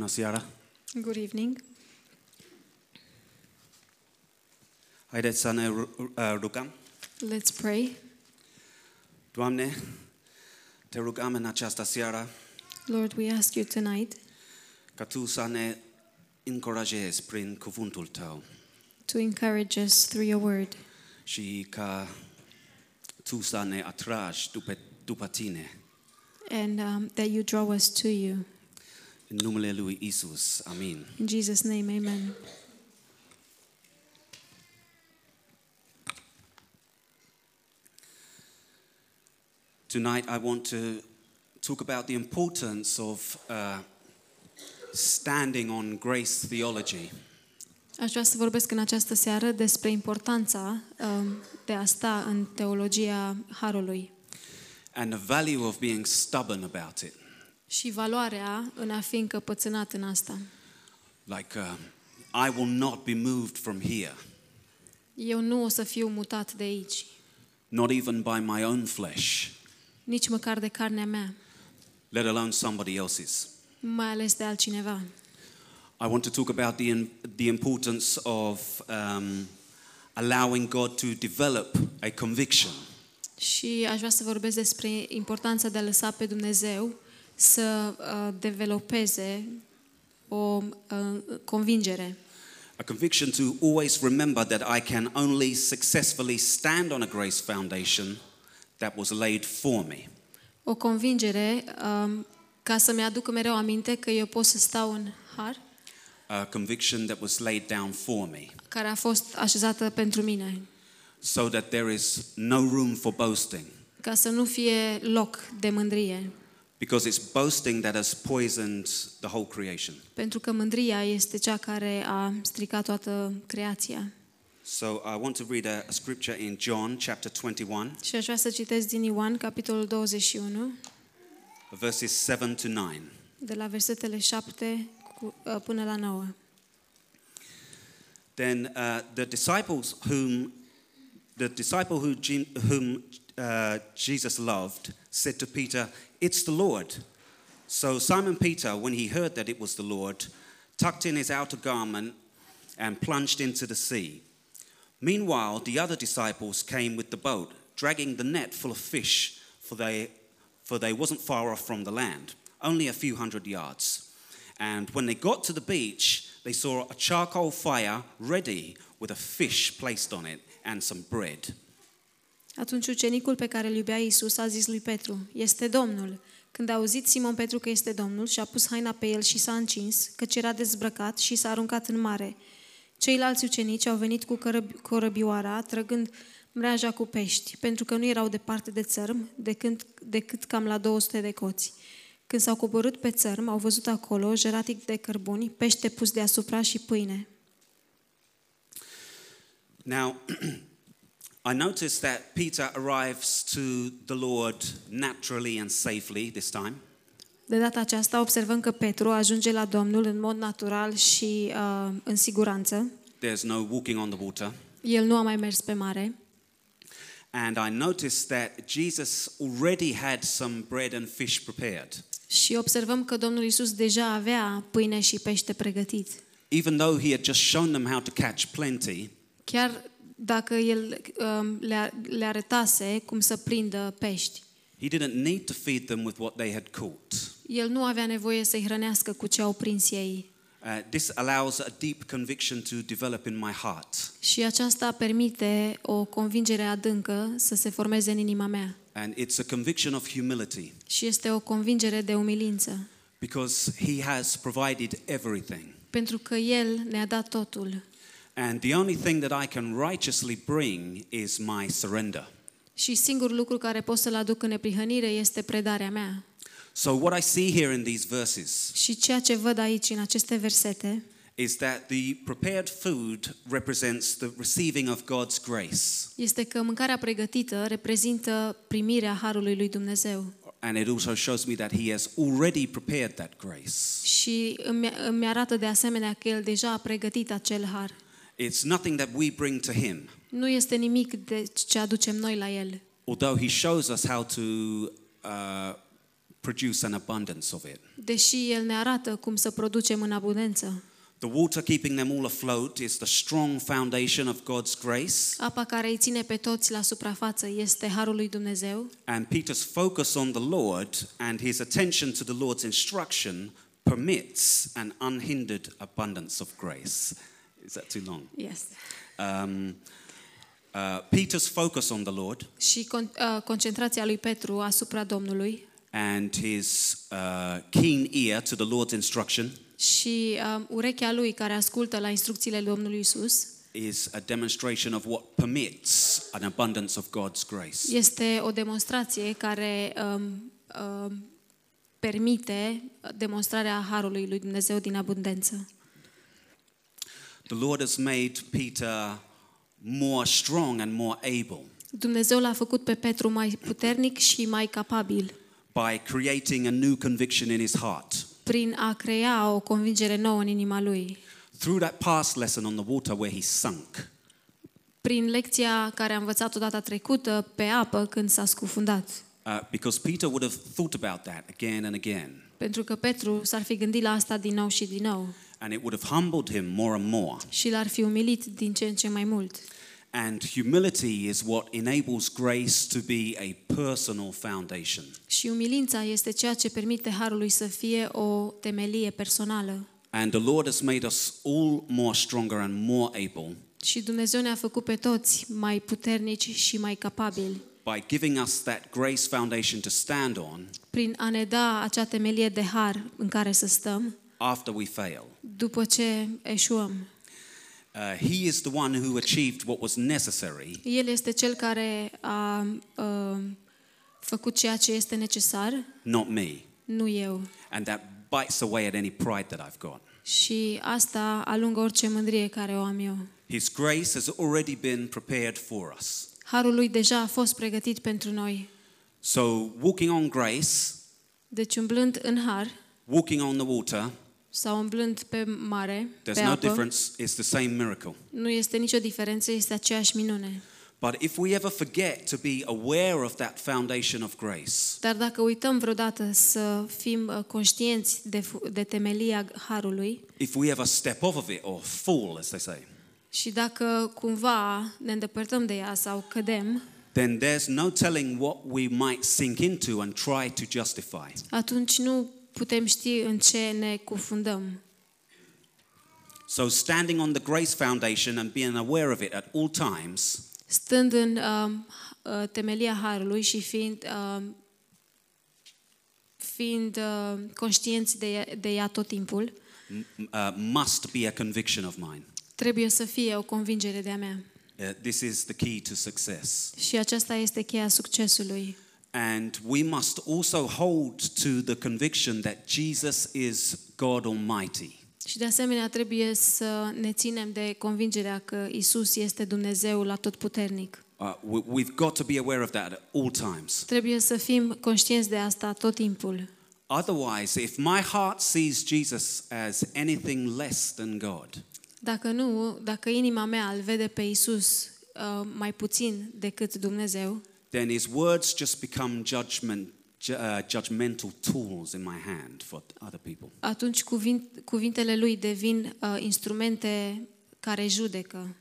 Bună seara! Good evening. Haideți să ne rugăm. Let's pray. Doamne, te rugăm în această seară Lord, we ask you tonight ca Tu să ne încurajezi prin cuvântul Tău to encourage us through your word și ca Tu să ne atragi după, după Tine. and um, that you draw us to you. În numele Lui Isus. Amin. In Jesus' name, amen. Tonight I want to talk about the importance of uh, standing on grace theology. Aș vrea să vorbesc în această seară despre importanța um, de a sta în teologia Harului and the value of being stubborn about it. Și valoarea în a fi încăpățânat în asta. Like, uh, I will not be moved from here, Eu nu o să fiu mutat de aici, not even by my own flesh, nici măcar de carnea mea, let alone somebody else's. mai ales de altcineva. I want to talk about the, the importance of um, allowing God to develop a conviction. Și aș vrea să vorbesc despre importanța de a lăsa pe Dumnezeu să uh, developeze o uh, convingere. A conviction to always remember that I can only successfully stand on a grace foundation that was laid for me. O convingere um, ca să-mi aduc mereu aminte că eu pot să stau în har A conviction that was laid down for me. care a fost așezată pentru mine, So that there is no room for boasting. ca să nu fie loc de mândrie, Because it's boasting that has poisoned the whole creation. pentru că mândria este cea care a stricat toată creația. So I want to read a, a scripture in John chapter 21, Și aș vrea să citesc din Ioan, capitolul 21, verses 7 to 9. de la versetele 7 cu- uh, până la 9. Then uh, the disciples whom the disciple who, Je- whom uh, Jesus loved said to Peter, "It's the Lord." So Simon Peter, when he heard that it was the Lord, tucked in his outer garment and plunged into the sea. Meanwhile, the other disciples came with the boat, dragging the net full of fish, for they, for they wasn't far off from the land, only a few hundred yards. And when they got to the beach, they saw a charcoal fire ready with a fish placed on it and some bread. Atunci ucenicul pe care îl iubea Iisus a zis lui Petru, este Domnul. Când a auzit Simon Petru că este Domnul, și-a pus haina pe el și s-a încins, căci era dezbrăcat și s-a aruncat în mare. Ceilalți ucenici au venit cu cărăb- corăbioara, trăgând mreaja cu pești, pentru că nu erau departe de țărm, decât, decât cam la 200 de coți. Când s-au coborât pe țărm, au văzut acolo, jeratic de cărbuni, pește pus deasupra și pâine. Now, I notice that Peter arrives to the Lord naturally and safely this time. De data aceasta observăm că Petru ajunge la Domnul în mod natural și uh, în siguranță. There's no walking on the water. El nu a mai mers pe mare And I noticed that Jesus already had some bread and fish prepared. și observăm că Domnul Isus deja avea pâine și pește pregătit. Even though he had just shown them how to catch plenty, Chiar dacă el um, le, le arătase cum să prindă pești, he didn't need to feed them with what they had caught. el nu avea nevoie să-i hrănească cu ce au prins ei. Uh, this allows a deep conviction to develop in my heart. Și aceasta permite o convingere adâncă să se formeze în inima mea. And it's a conviction of humility Și este o convingere de umilință, because he has provided everything. pentru că El ne-a dat totul. And the only thing that I can righteously bring is my surrender. Și singurul lucru care pot să-l aduc în neprihănire este predarea mea. So, what I see here in these verses Și ceea ce văd aici în aceste versete is that the prepared food represents the receiving of God's grace. este că mâncarea pregătită reprezintă primirea harului lui Dumnezeu. And it also shows me that He has already prepared that grace. Și îmi, îmi arată de asemenea că El deja a pregătit acel har. It's nothing that we bring to Him, Nu este nimic de ce aducem noi la El. although He shows us how to uh, produce an abundance of it. deși El ne arată cum să producem în abundență. The water keeping them all afloat is the strong foundation of God's grace. Apa care îi ține pe toți la suprafață este harul lui Dumnezeu And Peter's focus on the Lord and his attention to the Lord's instruction permits an unhindered abundance of grace. Is that too long? yes. Um, uh, Peter's focus on the Lord și con- uh, concentrația lui Petru asupra Domnului and his uh, keen ear to the Lord's instruction și uh, urechea lui care ascultă la instrucțiile Domnului Isus is a demonstration of what permits an abundance of God's grace. este o demonstrație care um, um, permite demonstrarea harului lui Dumnezeu din abundență. The Lord has made Peter more strong and more able Dumnezeu l-a făcut pe Petru mai puternic și mai capabil by creating a new conviction in his heart. prin a crea o convingere nouă în inima lui. Through that past lesson on the water where he sunk, Prin lecția care a învățat-o data trecută pe apă când s-a scufundat. uh, because Peter would have thought about that again and again, Pentru că Petru s-ar fi gândit la asta din nou și din nou and it would have humbled him more and more. și l-ar fi umilit din ce în ce mai mult. And humility is what enables grace to be a personal foundation. Și umilința este ceea ce permite harului să fie o temelie personală. And the Lord has made us all more stronger and more able Și Dumnezeu ne-a făcut pe toți mai puternici și mai capabili by giving us that grace foundation to stand on prin a ne da acea temelie de har în care să stăm after we fail. după ce eșuăm. Uh, he is the one who achieved what was necessary El este cel care a, a făcut ceea ce este necesar, not me. nu eu. And that bites away at any pride that I've got. Și asta alungă orice mândrie care o am eu. His grace has already been prepared for us. Harul lui deja a fost pregătit pentru noi. So, walking on grace, Deci umblând în har walking on the water, sau umblând pe mare, pe there's no apă, difference. It's the same miracle. nu este nicio diferență, este aceeași minune. But if we ever forget to be aware of that foundation of grace, Dar dacă uităm vreodată să fim uh, conștienți de, fu- de temelia harului if we ever step off of it or fall, as they say, și dacă cumva ne îndepărtăm de ea sau cădem, then there's no telling what we might sink into and try to justify. atunci nu putem ști în ce ne cufundăm. So, standing on the grace foundation and being aware of it at all times Stând în uh, uh, temelia harului și fiind, uh, fiind uh, conștienți de, ea- de ea tot timpul, m- uh, must be a conviction of mine. trebuie să fie o convingere de-a mea. Uh, this is the key to success. Și aceasta este cheia succesului. And we must also hold to the conviction that Jesus is God Almighty. Și de asemenea trebuie să ne ținem de convingerea că Isus este Dumnezeu la tot puternic. Uh, we- we've got to be aware of that at all times. Trebuie să fim conștienți de asta tot timpul. Otherwise, if my heart sees Jesus as anything less than God, Dacă nu, dacă inima mea îl vede pe Isus uh, mai puțin decât Dumnezeu, then his words just become judgment, ju- uh, judgmental tools in my hand for other people. atunci cuvint, cuvintele lui devin uh, instrumente care judecă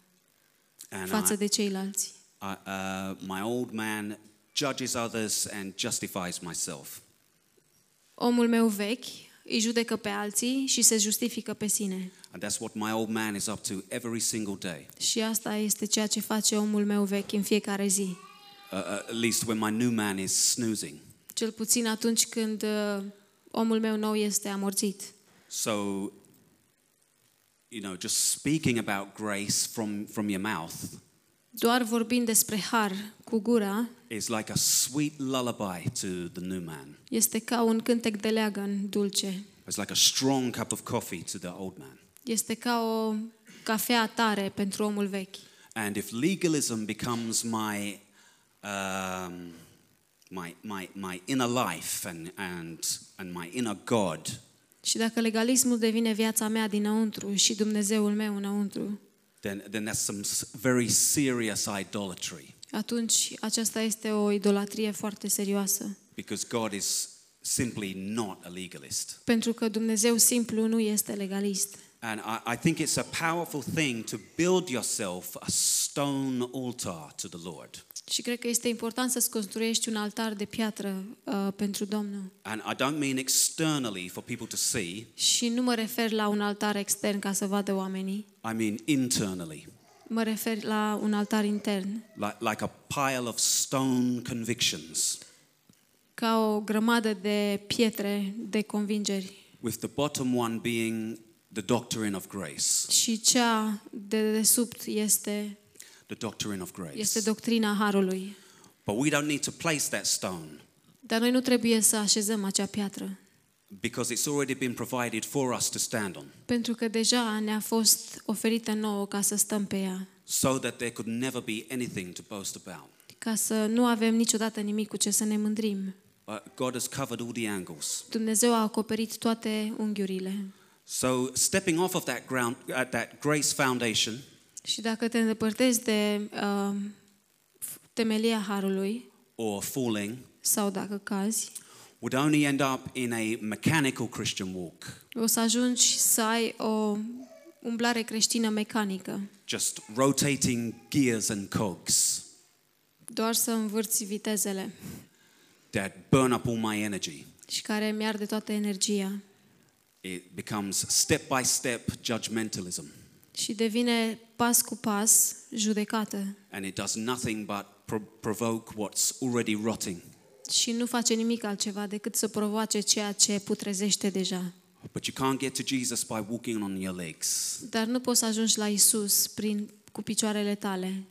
And față I, de ceilalți. I, uh, my old man judges others and justifies myself. Omul meu vechi îi judecă pe alții și se justifică pe sine. And that's what my old man is up to every single day, Și asta este ceea ce face omul meu vechi în fiecare zi. Uh, uh, at least when my new man is snoozing. Cel puțin atunci când uh, omul meu nou este amorțit. So, you know, just speaking about grace from, from your mouth Doar vorbind despre har cu gura is like a sweet lullaby to the new man. este ca un cântec de leagăn dulce. It's like a strong cup of coffee to the old man. Este ca o cafea tare pentru omul vechi. And if legalism becomes my, um, my, my, my inner life and, and, and my inner God, Și dacă legalismul devine viața mea dinăuntru și Dumnezeul meu înăuntru, then, then that's some s- very serious idolatry atunci aceasta este o idolatrie foarte serioasă. because God is simply not a legalist. Pentru că Dumnezeu simplu nu este legalist. And I, I think it's a powerful thing to build yourself a stone altar to the Lord. Și cred că este important să-ți construiești un altar de piatră uh, pentru Domnul. And I don't mean externally for people to see, Și nu mă refer la un altar extern ca să vadă oamenii. I mean internally, Mă refer la un altar intern, like, like a pile of stone convictions, ca o grămadă de pietre de convingeri. with the bottom one being the doctrine of grace. Și cea de desubt este, The doctrine of grace. este doctrina Harului. But we don't need to place that stone Dar noi nu trebuie să așezăm acea piatră, because it's already been provided for us to stand on, pentru că deja ne-a fost oferită nouă ca să stăm pe ea, so that there could never be anything to boast about. ca să nu avem niciodată nimic cu ce să ne mândrim. But God has covered all the angles. Dumnezeu a acoperit toate unghiurile. So stepping off of that ground, at that grace foundation, Și dacă te îndepărtezi de uh, temelia Harului, or falling, sau dacă cazi, would only end up in a mechanical Christian walk, o să ajungi să ai o umblare creștină mecanică, just rotating gears and cogs doar să învârți vitezele that burn up all my energy. și care mi arde toată energia. It becomes step by step judgmentalism, Și devine pas cu pas judecată and it does nothing but pro- provoke what's already rotting. și nu face nimic altceva decât să provoace ceea ce putrezește deja. But you can't get to Jesus by walking on your legs. Dar nu poți să ajungi la Isus prin cu picioarele tale.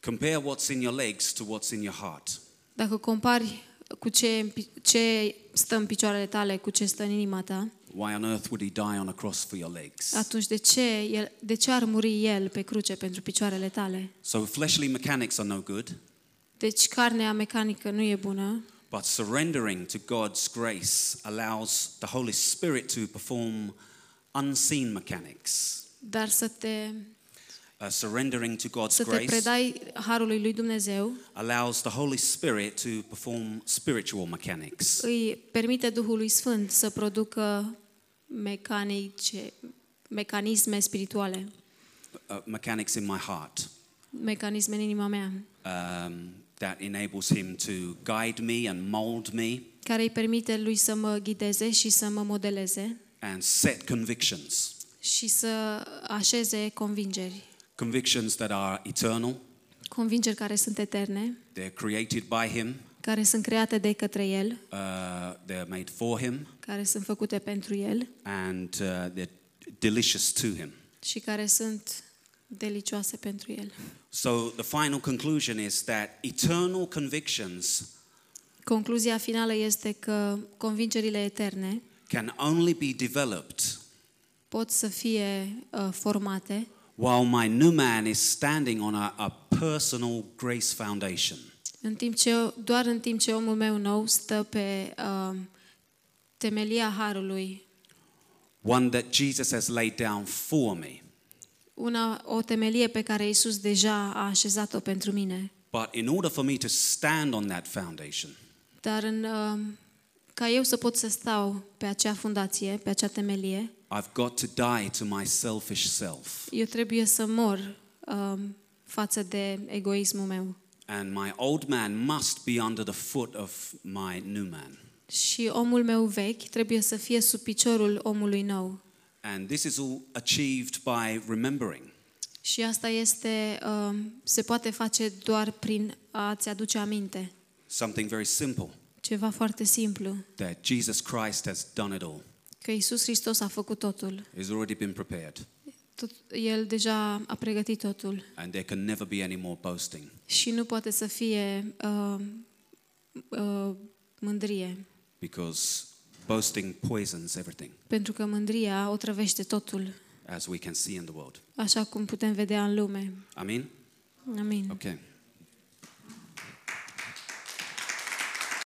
Compare what's in your legs to what's in your heart. Dacă compari cu ce, ce stă în picioarele tale cu ce stă în inima ta, Why on earth would he die on a cross for your legs? atunci de ce, el, de ce ar muri El pe cruce pentru picioarele tale? So fleshly mechanics are no good, Deci carnea mecanică nu e bună, but surrendering to God's grace allows the Holy Spirit to perform unseen mechanics. dar să te, Uh, surrendering to God's să te grace predai harului lui Dumnezeu allows the Holy Spirit to perform spiritual mechanics. îi permite Duhului Sfânt să producă mecanice, mecanisme spirituale, Uh, mechanics in my heart. Mecanisme în inima mea, um, that enables Him to guide me and mold me care îi permite lui să mă ghideze și să mă modeleze and set convictions. și să așeze convingeri. Convictions that are eternal, Convingeri care sunt eterne, they're created by Him, care sunt create de către El, uh, they're made for Him, care sunt făcute pentru El and uh, they're delicious to Him. și care sunt delicioase pentru El. So the final conclusion is that eternal convictions Concluzia finală este că convingerile eterne can only be developed pot să fie uh, formate while my new man is standing on a, a personal grace foundation. În timp ce, doar în timp ce omul meu nou stă pe uh, temelia Harului, One that Jesus has laid down for me. una, o temelie pe care Isus deja a așezat-o pentru mine. But in order for me to stand on that foundation, Dar în, uh, ca eu să pot să stau pe acea fundație, pe acea temelie, I've got to die to my selfish self. eu trebuie să mor uh, față de egoismul meu. And my old man must be under the foot of my new man. Și omul meu vechi trebuie să fie sub piciorul omului nou. And this is all achieved by remembering Și asta este, uh, se poate face doar prin a-ți aduce aminte. something very simple Ceva foarte simplu. that Jesus Christ has done it all. Că Isus Hristos a făcut totul. It's already been prepared. Tot, el deja a pregătit totul. And there can never be any more boasting. Și nu poate să fie uh, uh, mândrie. because boasting poisons everything, Pentru că mândria otrăvește totul. as we can see in the world. Așa cum putem vedea în lume. Amen? Amin. Okay.